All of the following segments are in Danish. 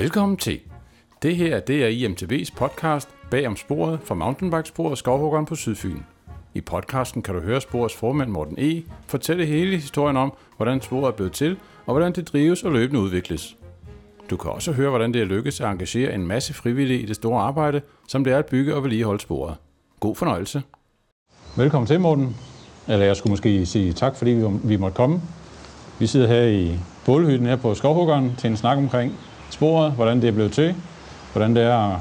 Velkommen til. Det her det er IMTV's podcast bag om sporet fra mountainbikesporet Skovhuggeren på Sydfyn. I podcasten kan du høre sporets formand Morten E. fortælle hele historien om, hvordan sporet er blevet til, og hvordan det drives og løbende udvikles. Du kan også høre, hvordan det er lykkedes at engagere en masse frivillige i det store arbejde, som det er at bygge og vedligeholde sporet. God fornøjelse. Velkommen til, Morten. Eller jeg skulle måske sige tak, fordi vi, vi måtte komme. Vi sidder her i bålhytten her på Skovhuggeren til en snak omkring sporet, hvordan det er blevet til, hvordan det er at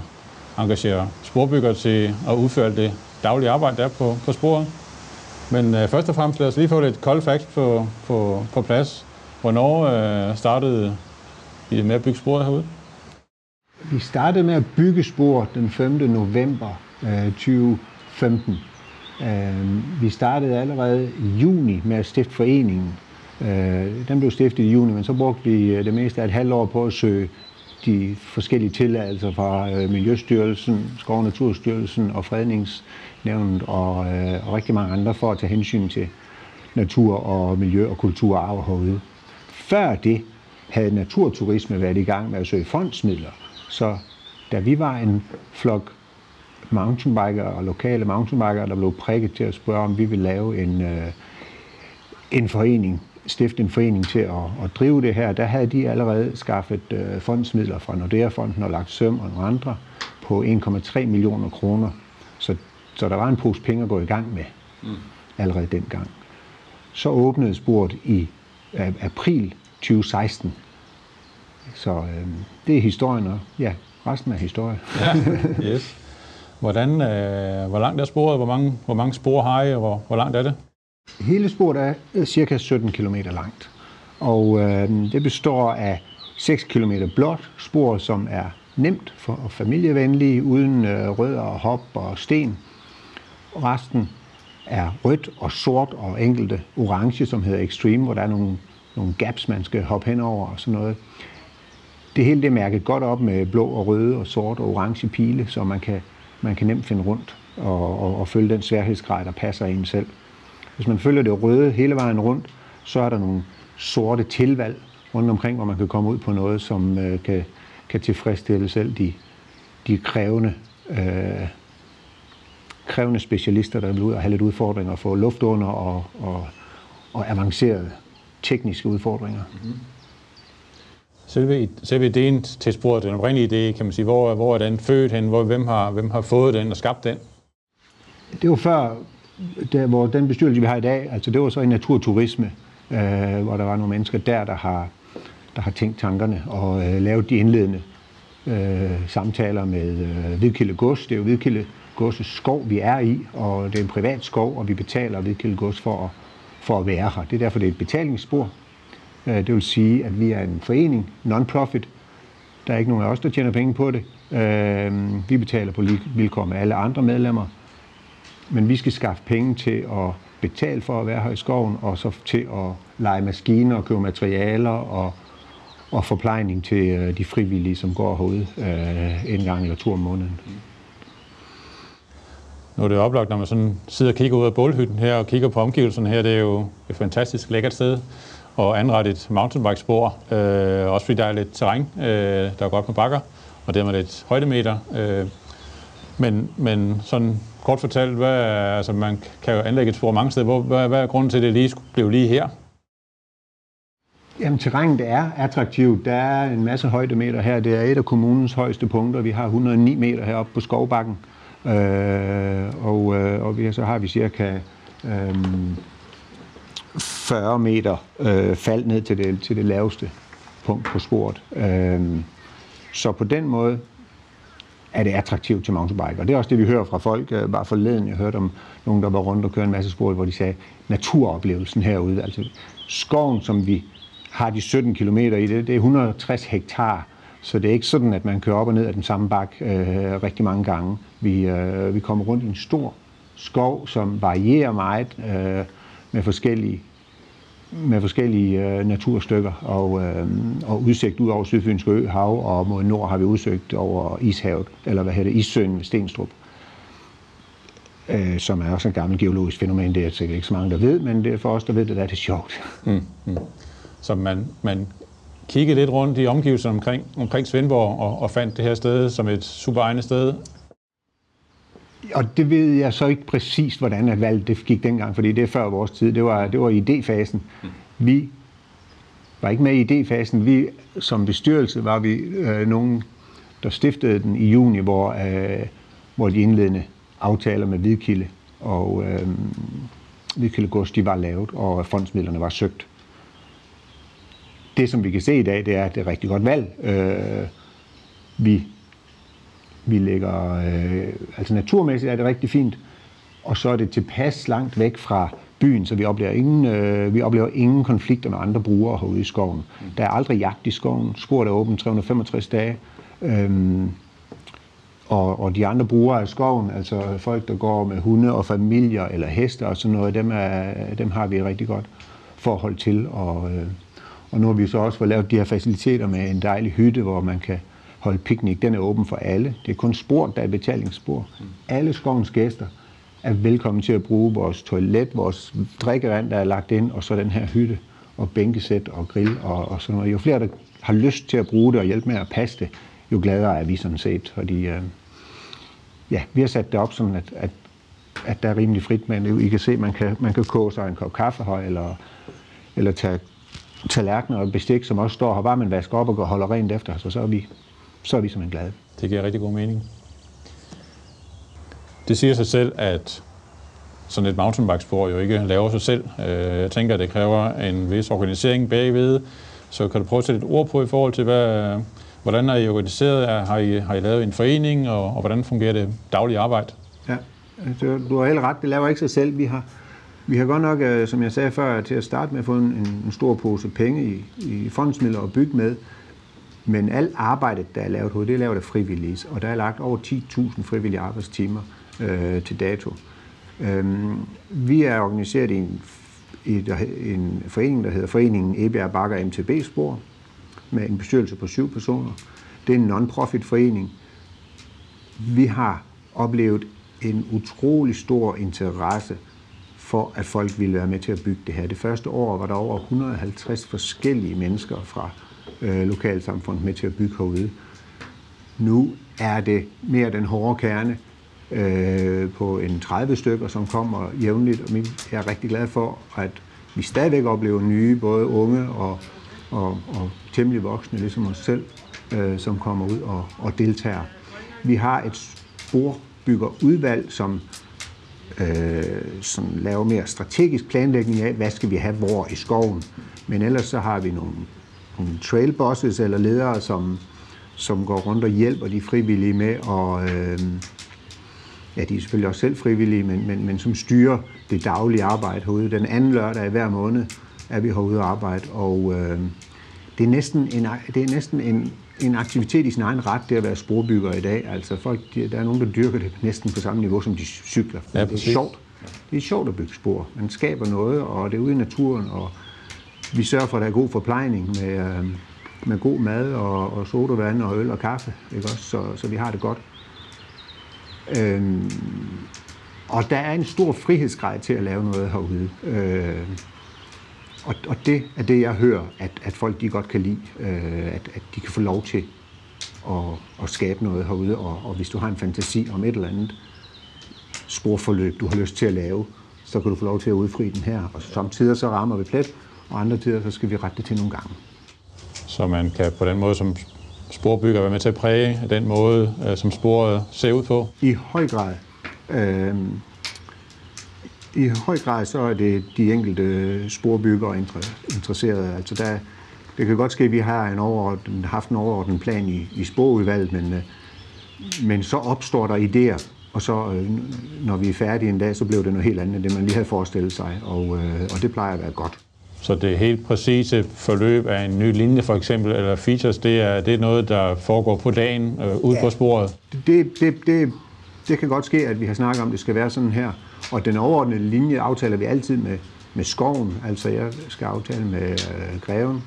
engagere sporbyggere til at udføre det daglige arbejde, der er på, på sporet. Men øh, først og fremmest lad os lige få lidt cold facts på, på, på plads. Hvornår øh, startede I med at bygge sporet herude? Vi startede med at bygge spor den 5. november øh, 2015. Øh, vi startede allerede i juni med at stifte foreningen. Øh, den blev stiftet i juni, men så brugte vi øh, det meste af et halvt år på at søge de forskellige tilladelser fra øh, Miljøstyrelsen, Skov- og Naturstyrelsen og Fredningsnævnet og, øh, og rigtig mange andre for at tage hensyn til natur og miljø og kulturarv herude. Før det havde naturturisme været i gang med at søge fondsmidler, så da vi var en flok mountainbikere og lokale mountainbikere, der blev prikket til at spørge, om vi ville lave en, øh, en forening, stifte en forening til at, at drive det her, der havde de allerede skaffet øh, fondsmidler fra Nordea-fonden og lagt søm og nogle andre på 1,3 millioner kroner. Så, så der var en pose penge at gå i gang med mm. allerede dengang. Så åbnede sporet i øh, april 2016. Så øh, det er historien, og ja, resten er historie. Ja, yes. Hvordan, øh, hvor langt er sporet? Hvor mange, hvor mange spor har I, og hvor, hvor langt er det? Hele sporet er øh, cirka 17 km langt, og øh, det består af 6 km blåt spor, som er nemt for og familievenlige, uden øh, rødder og hop og sten. Resten er rødt og sort og enkelte orange, som hedder Extreme, hvor der er nogle, nogle gaps, man skal hoppe hen over og sådan noget. Det hele det er mærket godt op med blå og røde og sort og orange pile, så man kan, man kan nemt finde rundt og, og, og følge den sværhedsgrad, der passer en selv. Hvis man følger det røde hele vejen rundt, så er der nogle sorte tilvalg rundt omkring, hvor man kan komme ud på noget, som øh, kan, kan tilfredsstille selv de, de krævende, øh, krævende specialister, der vil ud og have lidt udfordringer og få luft under og, og, og avancerede tekniske udfordringer. Mm-hmm. Selve, selve ideen til sporet, den oprindelige idé, kan man sige, hvor, hvor er den født hen, hvor, hvem, har, hvem har fået den og skabt den? Det var før der, hvor den bestyrelse, vi har i dag, altså det var så i naturturisme, øh, hvor der var nogle mennesker der, der har, der har tænkt tankerne og øh, lavet de indledende øh, samtaler med øh, Hvidkilde Gods. Det er jo Hvidkilde Gods' skov, vi er i, og det er en privat skov, og vi betaler Hvidkilde Gods for at, for at være her. Det er derfor, det er et betalingsspor. Øh, det vil sige, at vi er en forening, non-profit. Der er ikke nogen af os, der tjener penge på det. Øh, vi betaler på vilkår med alle andre medlemmer, men vi skal skaffe penge til at betale for at være her i skoven, og så til at lege maskiner og købe materialer og, og forplejning til øh, de frivillige, som går herude øh, en gang eller to om måneden. Nu er det oplagt, når man sådan sidder og kigger ud af bålhytten her og kigger på omgivelserne her. Det er jo et fantastisk lækkert sted og anrette et mountainbike-spor. Øh, også fordi der er lidt terræn, øh, der er godt med bakker, og dermed lidt højdemeter. Øh, men, men sådan kort fortalt, hvad, altså man kan jo anlægge et spor mange steder. Hvor, hvad, hvad er grunden til, at det lige blev lige her? Jamen, terrænet er attraktivt. Der er en masse højdemeter her. Det er et af kommunens højeste punkter. Vi har 109 meter heroppe på Skovbakken. Øh, og, øh, og vi, så har vi cirka øh, 40 meter øh, fald ned til det, til det laveste punkt på sporet. Øh, så på den måde er det attraktivt til mountainbike. Og det er også det, vi hører fra folk. Øh, bare forleden, jeg hørte om nogen, der var rundt og kørte en masse spor, hvor de sagde, naturoplevelsen herude, altså skoven, som vi har de 17 km i, det, det er 160 hektar, så det er ikke sådan, at man kører op og ned af den samme bak øh, rigtig mange gange. Vi, øh, vi kommer rundt i en stor skov, som varierer meget øh, med forskellige med forskellige øh, naturstykker og, øh, og udsigt ud over Sydfynske Ø, hav, og mod nord har vi udsigt over Ishavet, eller hvad hedder det, Issøen ved Stenstrup, øh, som er også en gammel geologisk fænomen. Det er sikkert ikke så mange, der ved, men det er for os, der ved det, der er det sjovt. Mm, mm. Så man, man kiggede lidt rundt i omgivelserne omkring, omkring Svendborg og, og fandt det her sted som et super egnet sted. Og det ved jeg så ikke præcis, hvordan at valget det gik dengang, fordi det er før vores tid. Det var, det var i idéfasen. Vi var ikke med i idéfasen. Vi som bestyrelse var vi øh, nogen, der stiftede den i juni, hvor, øh, hvor de indledende aftaler med Hvidkilde og øh, Hvidkilde Gods, de var lavet, og fondsmidlerne var søgt. Det, som vi kan se i dag, det er, at det er et rigtig godt valg. Øh, vi, vi ligger, øh, altså naturmæssigt er det rigtig fint, og så er det tilpas langt væk fra byen, så vi oplever ingen, øh, vi oplever ingen konflikter med andre brugere herude i skoven. Der er aldrig jagt i skoven. Sporet er åbent 365 dage. Øhm, og, og de andre brugere af skoven, altså folk, der går med hunde og familier eller heste og sådan noget, dem, er, dem har vi et rigtig godt forhold til. Og, øh, og nu har vi så også fået lavet de her faciliteter med en dejlig hytte, hvor man kan holde piknik. Den er åben for alle. Det er kun spor, der er betalingsspor. Alle skovens gæster er velkommen til at bruge vores toilet, vores drikkevand, der er lagt ind, og så den her hytte og bænkesæt og grill og, og sådan noget. Jo flere, der har lyst til at bruge det og hjælpe med at passe det, jo gladere er vi sådan set. Fordi øh, ja, vi har sat det op sådan, at, at, at der er rimelig frit, men I kan se, man kan, man kan koge sig en kop kaffe her, eller, eller tage tallerkener og bestik, som også står her, bare man vasker op og går holder rent efter, så, så er vi, så er vi simpelthen glade. Det giver rigtig god mening. Det siger sig selv, at sådan et mountainbikespor jo ikke laver sig selv. Øh, Jeg tænker, at det kræver en vis organisering bagved. Så kan du prøve at sætte et ord på i forhold til, hvad, hvordan er I organiseret? Har I, har I lavet en forening, og, og hvordan fungerer det daglige arbejde? Ja, altså, du har helt ret. Det laver ikke sig selv. Vi har, vi har godt nok, øh, som jeg sagde før, til at starte med fået en, en stor pose penge i, i fondsmidler at bygge med. Men alt arbejdet, der er lavet herude, det er lavet af frivillige. Og der er lagt over 10.000 frivillige arbejdstimer øh, til dato. Øhm, vi er organiseret i en, i en forening, der hedder Foreningen Ebjerg Bakker MTB Spor, med en bestyrelse på syv personer. Det er en non-profit forening. Vi har oplevet en utrolig stor interesse for, at folk ville være med til at bygge det her. Det første år var der over 150 forskellige mennesker fra øh, lokalsamfundet med til at bygge herude. Nu er det mere den hårde kerne øh, på en 30 stykker, som kommer jævnligt, og jeg er rigtig glad for, at vi stadigvæk oplever nye, både unge og, og, og temmelig voksne, ligesom os selv, øh, som kommer ud og, og deltager. Vi har et sporbyggerudvalg, som øh, som laver mere strategisk planlægning af, hvad skal vi have hvor i skoven. Men ellers så har vi nogle, nogle trail bosses eller ledere, som, som går rundt og hjælper de frivillige med at, øh, ja, de er selvfølgelig også selv frivillige, men, men, men som styrer det daglige arbejde herude. Den anden lørdag i hver måned er vi herude og arbejde, og øh, det er næsten, en, det er næsten en, en aktivitet i sin egen ret, det at være sporbygger i dag. Altså folk, de, der er nogen, der dyrker det næsten på samme niveau, som de cykler. Ja, det er sjovt. Det er sjovt at bygge spor. Man skaber noget, og det er ude i naturen, og vi sørger for, at der er god forplejning med, øh, med god mad og, og sodavand og øl og kaffe, ikke også? Så, så vi har det godt. Øhm, og der er en stor frihedsgrad til at lave noget herude. Øh, og, og det er det, jeg hører, at, at folk de godt kan lide, øh, at, at de kan få lov til at, at skabe noget herude. Og, og hvis du har en fantasi om et eller andet sporforløb, du har lyst til at lave, så kan du få lov til at udfri den her. Og samtidig så rammer vi plet, og andre tider så skal vi rette det til nogle gange. Så man kan på den måde som sporbygger være med til at præge den måde, øh, som sporet ser ud på? I høj grad. Øh, I høj grad så er det de enkelte sporbyggere interesserede. Altså der, det kan godt ske, at vi har en overordnet, haft en overordnet plan i, i sporudvalget, men, øh, men så opstår der idéer, og så øh, når vi er færdige en dag, så bliver det noget helt andet, end det man lige havde forestillet sig, og, og det plejer at være godt. Så det helt præcise forløb af en ny linje for eksempel, eller features, det er, det er noget, der foregår på dagen øh, ude ja. på sporet? Det, det, det, det kan godt ske, at vi har snakket om, at det skal være sådan her. Og den overordnede linje aftaler vi altid med, med skoven. Altså jeg skal aftale med øh, Greven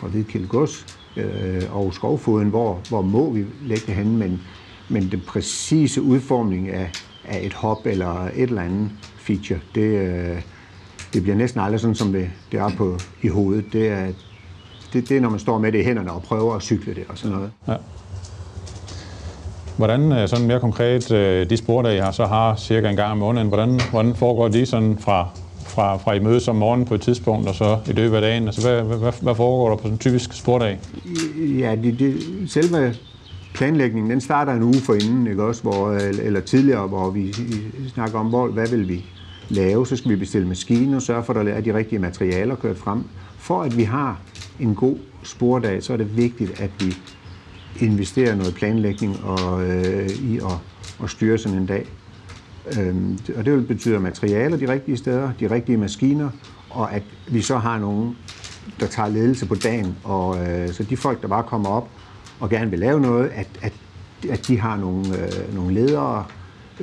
og Hvidkilde Gods øh, og skovfoden, hvor, hvor må vi lægge det henne. Men, men den præcise udformning af, af et hop eller et eller andet feature, det, øh, det bliver næsten aldrig sådan, som det, det er på i hovedet. Det er det, det er, når man står med det i hænderne og prøver at cykle det og sådan noget. Ja. Hvordan, øh, sådan mere konkret, øh, de spordage, jeg så har cirka en gang om måneden, hvordan, hvordan foregår de sådan fra, fra, fra I mødes om morgenen på et tidspunkt, og så i løbet af dagen? Altså, hvad, hvad, hvad foregår der på sådan en typisk sportdag? Ja, det, det, selve planlægningen, den starter en uge forinden, ikke også, hvor, eller tidligere, hvor vi snakker om, hvor, hvad vil vi lave, så skal vi bestille maskiner, sørge for, at der er de rigtige materialer kørt frem. For at vi har en god spordag, så er det vigtigt, at vi investerer noget planlægning og, øh, i at, at styre sådan en dag. Øhm, og det vil betyde materialer de rigtige steder, de rigtige maskiner, og at vi så har nogen, der tager ledelse på dagen. Og, øh, så de folk, der bare kommer op og gerne vil lave noget, at, at, at de har nogle, øh, nogle ledere,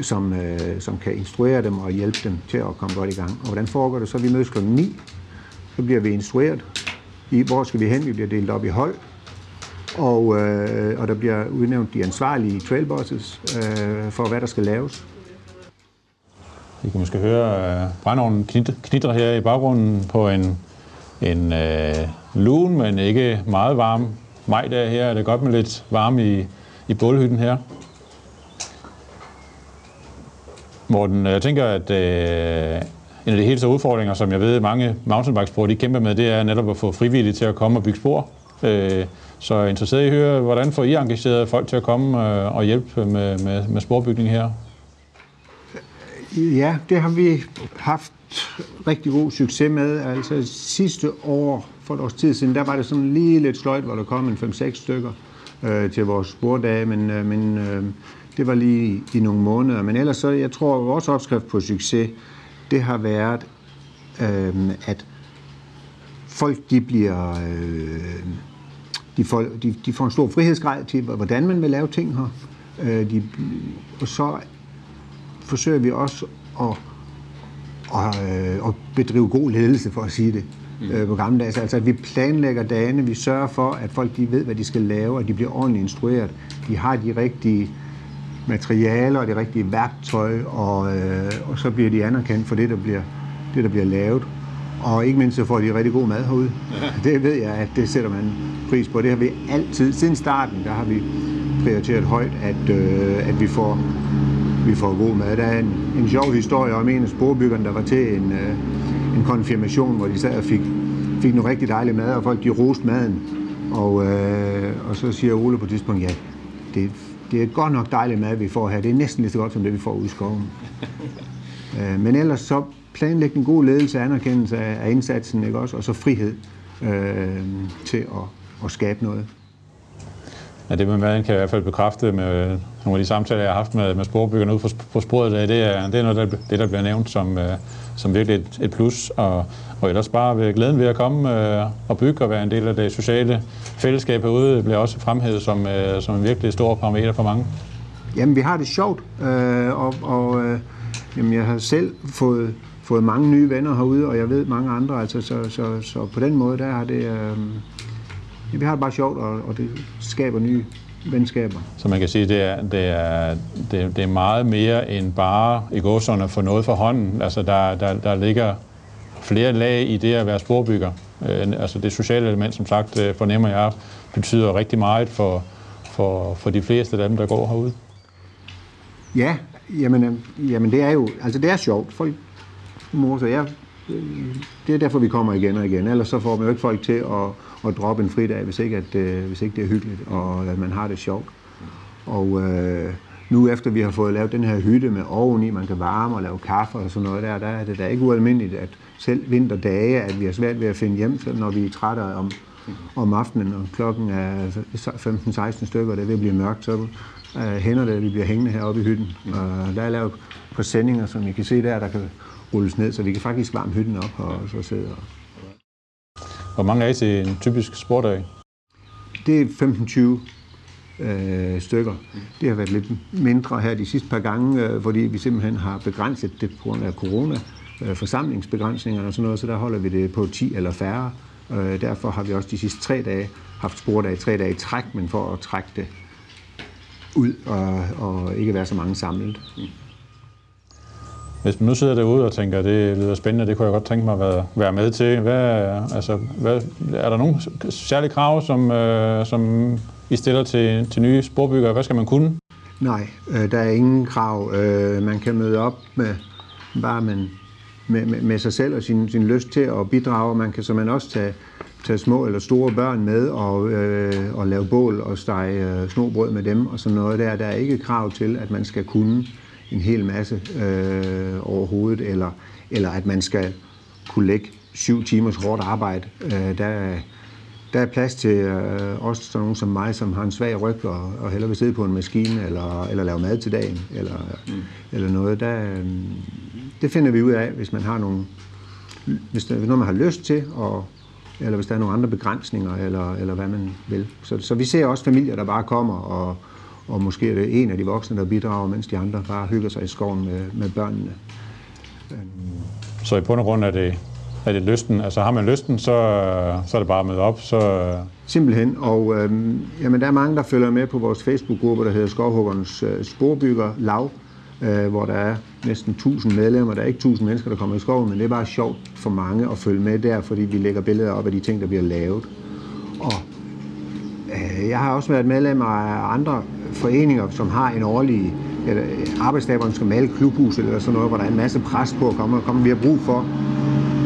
som, øh, som kan instruere dem og hjælpe dem til at komme godt i gang. Og hvordan foregår det så? Vi mødes kl. 9, så bliver vi instrueret i, hvor skal vi hen? Vi bliver delt op i hold, og, øh, og der bliver udnævnt de ansvarlige trailbosses øh, for, hvad der skal laves. I kan måske høre øh, brændovnen knitre her i baggrunden på en, en øh, lun, men ikke meget varm majdag her. Er det godt med lidt varme i, i bålhytten her? Morten, øh, jeg tænker, at øh, en af de helt store udfordringer, som jeg ved, mange mountainbikespor de kæmper med, det er netop at få frivillige til at komme og bygge spor. Øh, så jeg er interesseret i at høre, hvordan får I engageret folk til at komme øh, og hjælpe med, med, med sporbygning her? Ja, det har vi haft rigtig god succes med. Altså sidste år, for et års tid siden, der var det sådan lige lidt sløjt, hvor der kom en 5-6 stykker øh, til vores spordage, men, øh, men øh, det var lige i nogle måneder. Men ellers så, jeg tror, at vores opskrift på succes, det har været, øh, at folk de bliver... Øh, de får, de, de får en stor frihedsgrad til, hvordan man vil lave ting her. Øh, de, og så forsøger vi også at, at, øh, at bedrive god ledelse, for at sige det mm. øh, på gamle dage. Altså, at vi planlægger dagene, vi sørger for, at folk de ved, hvad de skal lave, og de bliver ordentligt instrueret. De har de rigtige materialer og det rigtige værktøj, og, øh, og så bliver de anerkendt for det, der bliver, det, der bliver lavet. Og ikke mindst så får de rigtig god mad herude. Ja. Det ved jeg, at det sætter man pris på. Det har vi altid, siden starten, der har vi prioriteret højt, at, øh, at vi får vi får god mad. Der er en, en sjov historie om en af sporbyggerne, der var til en, øh, en konfirmation, hvor de sad og fik, fik noget rigtig dejlig mad, og folk de roste maden. Og, øh, og så siger Ole på et tidspunkt, ja, det, det er godt nok dejlig mad, vi får her. Det er næsten lige så godt, som det, vi får ude i skoven. øh, men ellers så planlægge en god ledelse, anerkendelse af, af indsatsen, ikke også? og så frihed øh, til at, at skabe noget. Ja, det med maden kan jeg i hvert fald bekræfte med øh, nogle af de samtaler, jeg har haft med, med sporbyggerne ude på, på sporet. Det er, det er noget, der, det, der bliver nævnt som, øh, som virkelig et, et plus. Og, og ellers bare ved glæden ved at komme øh, og bygge og være en del af det sociale fællesskab herude, bliver også fremhævet som, øh, som en virkelig stor parameter for mange. Jamen, vi har det sjovt, øh, og, og øh, jamen, jeg har selv fået fået mange nye venner herude, og jeg ved mange andre, altså, så, så, så på den måde, der har det, øh, vi har det bare sjovt, og, og det skaber nye venskaber. Så man kan sige, det er, det er, det, det er meget mere end bare i gåserne at få noget for hånden. Altså der, der, der ligger flere lag i det at være sporbygger. Øh, altså det sociale element, som sagt, øh, fornemmer jeg, betyder rigtig meget for, for, for de fleste af dem, der går herude. Ja, jamen, øh, jamen det er jo, altså det er sjovt. Folk mor, så jeg, det er derfor, vi kommer igen og igen. Ellers så får man jo ikke folk til at, at droppe en fridag, hvis ikke, at, øh, hvis ikke det er hyggeligt, og at man har det sjovt. Og øh, nu efter vi har fået lavet den her hytte med oveni, man kan varme og lave kaffe og sådan noget der, der er det da ikke ualmindeligt, at selv vinterdage, at vi har svært ved at finde hjem, når vi er trætte om, om aftenen, og klokken er 15-16 stykker, det vil blive mørkt, så uh, hænder det, at vi bliver hængende heroppe i hytten. Og der er lavet på sendinger, som I kan se der, der kan rulles ned, så vi kan faktisk varme hytten op og så sidde og... Hvor mange er I til en typisk sportdag? Det er 15-20 øh, stykker. Det har været lidt mindre her de sidste par gange, øh, fordi vi simpelthen har begrænset det på grund af corona, øh, forsamlingsbegrænsningerne og sådan noget, så der holder vi det på 10 eller færre. Øh, derfor har vi også de sidste tre dage haft spordage, tre dage i træk, men for at trække det ud og, og ikke være så mange samlet. Hvis man nu sidder derude og tænker, at det lyder spændende, det kunne jeg godt tænke mig at være, være med til. Hvad, altså, hvad, er der nogle særlige krav, som, øh, som I stiller til, til nye sporbyggere? Hvad skal man kunne? Nej, øh, der er ingen krav. Øh, man kan møde op med bare med, med, med, med sig selv og sin, sin lyst til at bidrage. Man kan man også tage, tage små eller store børn med og, øh, og lave bål og stege øh, snobrød med dem og sådan noget der. Der er ikke krav til, at man skal kunne en hel masse øh, overhovedet, eller, eller at man skal kunne lægge syv timers hårdt arbejde. Øh, der, der er plads til øh, også sådan nogen som mig, som har en svag ryg og, og hellere vil sidde på en maskine eller, eller lave mad til dagen eller, mm. eller noget. Der, øh, det finder vi ud af, hvis man har nogle, hvis der er noget, man har lyst til, og, eller hvis der er nogle andre begrænsninger, eller, eller hvad man vil. Så, så vi ser også familier, der bare kommer, og, og måske er det en af de voksne, der bidrager, mens de andre bare hygger sig i skoven med, med børnene. Så i bund og grund er det, er det lysten? Altså har man lysten, så, så er det bare at møde op? Så... Simpelthen, og øhm, jamen, der er mange, der følger med på vores Facebook-gruppe, der hedder Skovhuggernes øh, Sporbygger Lav, øh, hvor der er næsten 1000 medlemmer. Der er ikke 1000 mennesker, der kommer i skoven, men det er bare sjovt for mange at følge med der, fordi vi lægger billeder op af de ting, der bliver lavet. Og øh, jeg har også været medlem af andre foreninger, som har en årlig eller øh, arbejdsdagerne skal male klubhus eller sådan noget, hvor der er en masse pres på at komme, og komme. Vi har brug for,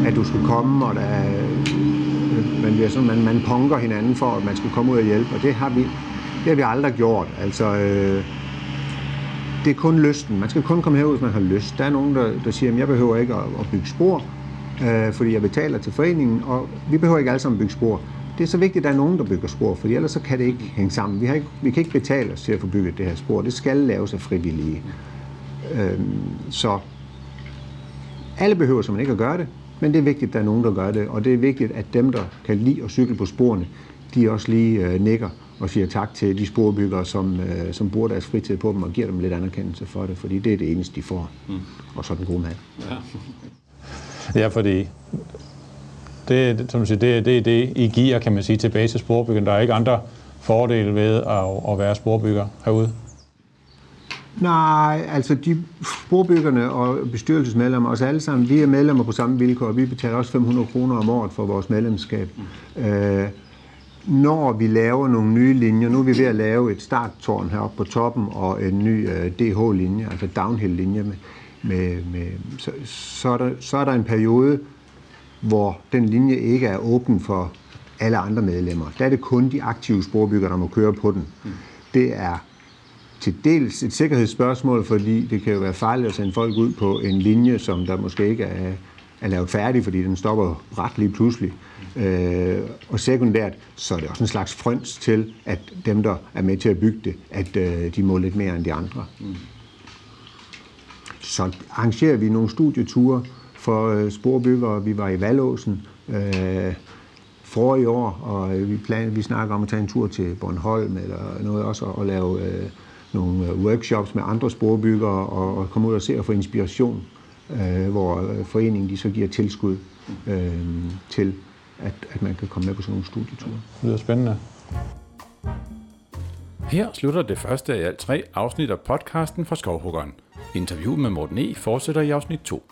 at du skal komme, og der er, øh, man, bliver sådan, man, man punker hinanden for, at man skal komme ud og hjælpe, og det har vi, det har vi aldrig gjort. Altså, øh, det er kun lysten. Man skal kun komme herud, hvis man har lyst. Der er nogen, der, der siger, at jeg behøver ikke at, at bygge spor, øh, fordi jeg betaler til foreningen, og vi behøver ikke alle sammen bygge spor. Det er så vigtigt, at der er nogen, der bygger spor, for ellers så kan det ikke hænge sammen. Vi, har ikke, vi kan ikke betale os til at få bygget det her spor. Det skal laves af frivillige. Øh, så alle behøver man ikke at gøre det, men det er vigtigt, at der er nogen, der gør det, og det er vigtigt, at dem, der kan lide at cykle på sporene, de også lige øh, nikker og siger tak til de sporbyggere, som, øh, som bruger deres fritid på dem og giver dem lidt anerkendelse for det, fordi det er det eneste, de får. Mm. Og så den gode mad. Ja, ja fordi det, som siger, det, det er det, I giver, kan man sige, tilbage til sporbyggeren. Der er ikke andre fordele ved at, at være sporbygger herude? Nej, altså de sporbyggerne og bestyrelsesmedlemmer, os alle sammen, vi er medlemmer på samme vilkår, og vi betaler også 500 kroner om året for vores medlemskab. Øh, når vi laver nogle nye linjer, nu er vi ved at lave et starttårn heroppe på toppen og en ny øh, DH-linje, altså downhill-linje, med, med, med, så, så, er der, så er der en periode, hvor den linje ikke er åben for alle andre medlemmer. Der er det kun de aktive sporbyggere, der må køre på den. Det er til dels et sikkerhedsspørgsmål, fordi det kan jo være farligt at sende folk ud på en linje, som der måske ikke er, er lavet færdig, fordi den stopper ret lige pludselig. Øh, og sekundært, så er det også en slags frøns til, at dem, der er med til at bygge det, at øh, de må lidt mere end de andre. Mm. Så arrangerer vi nogle studieture for øh, sporbyggere. Vi var i Valåsen øh, for i år, og vi, plan, vi snakker om at tage en tur til Bornholm eller noget også, og lave øh, nogle øh, workshops med andre sporbyggere og, og komme ud og se og få inspiration, øh, hvor øh, foreningen de så giver tilskud øh, til, at, at man kan komme med på sådan nogle studieture. Det lyder spændende. Her slutter det første af alt tre afsnit af podcasten fra Skovhuggeren. Interviewet med Morten E. fortsætter i afsnit 2.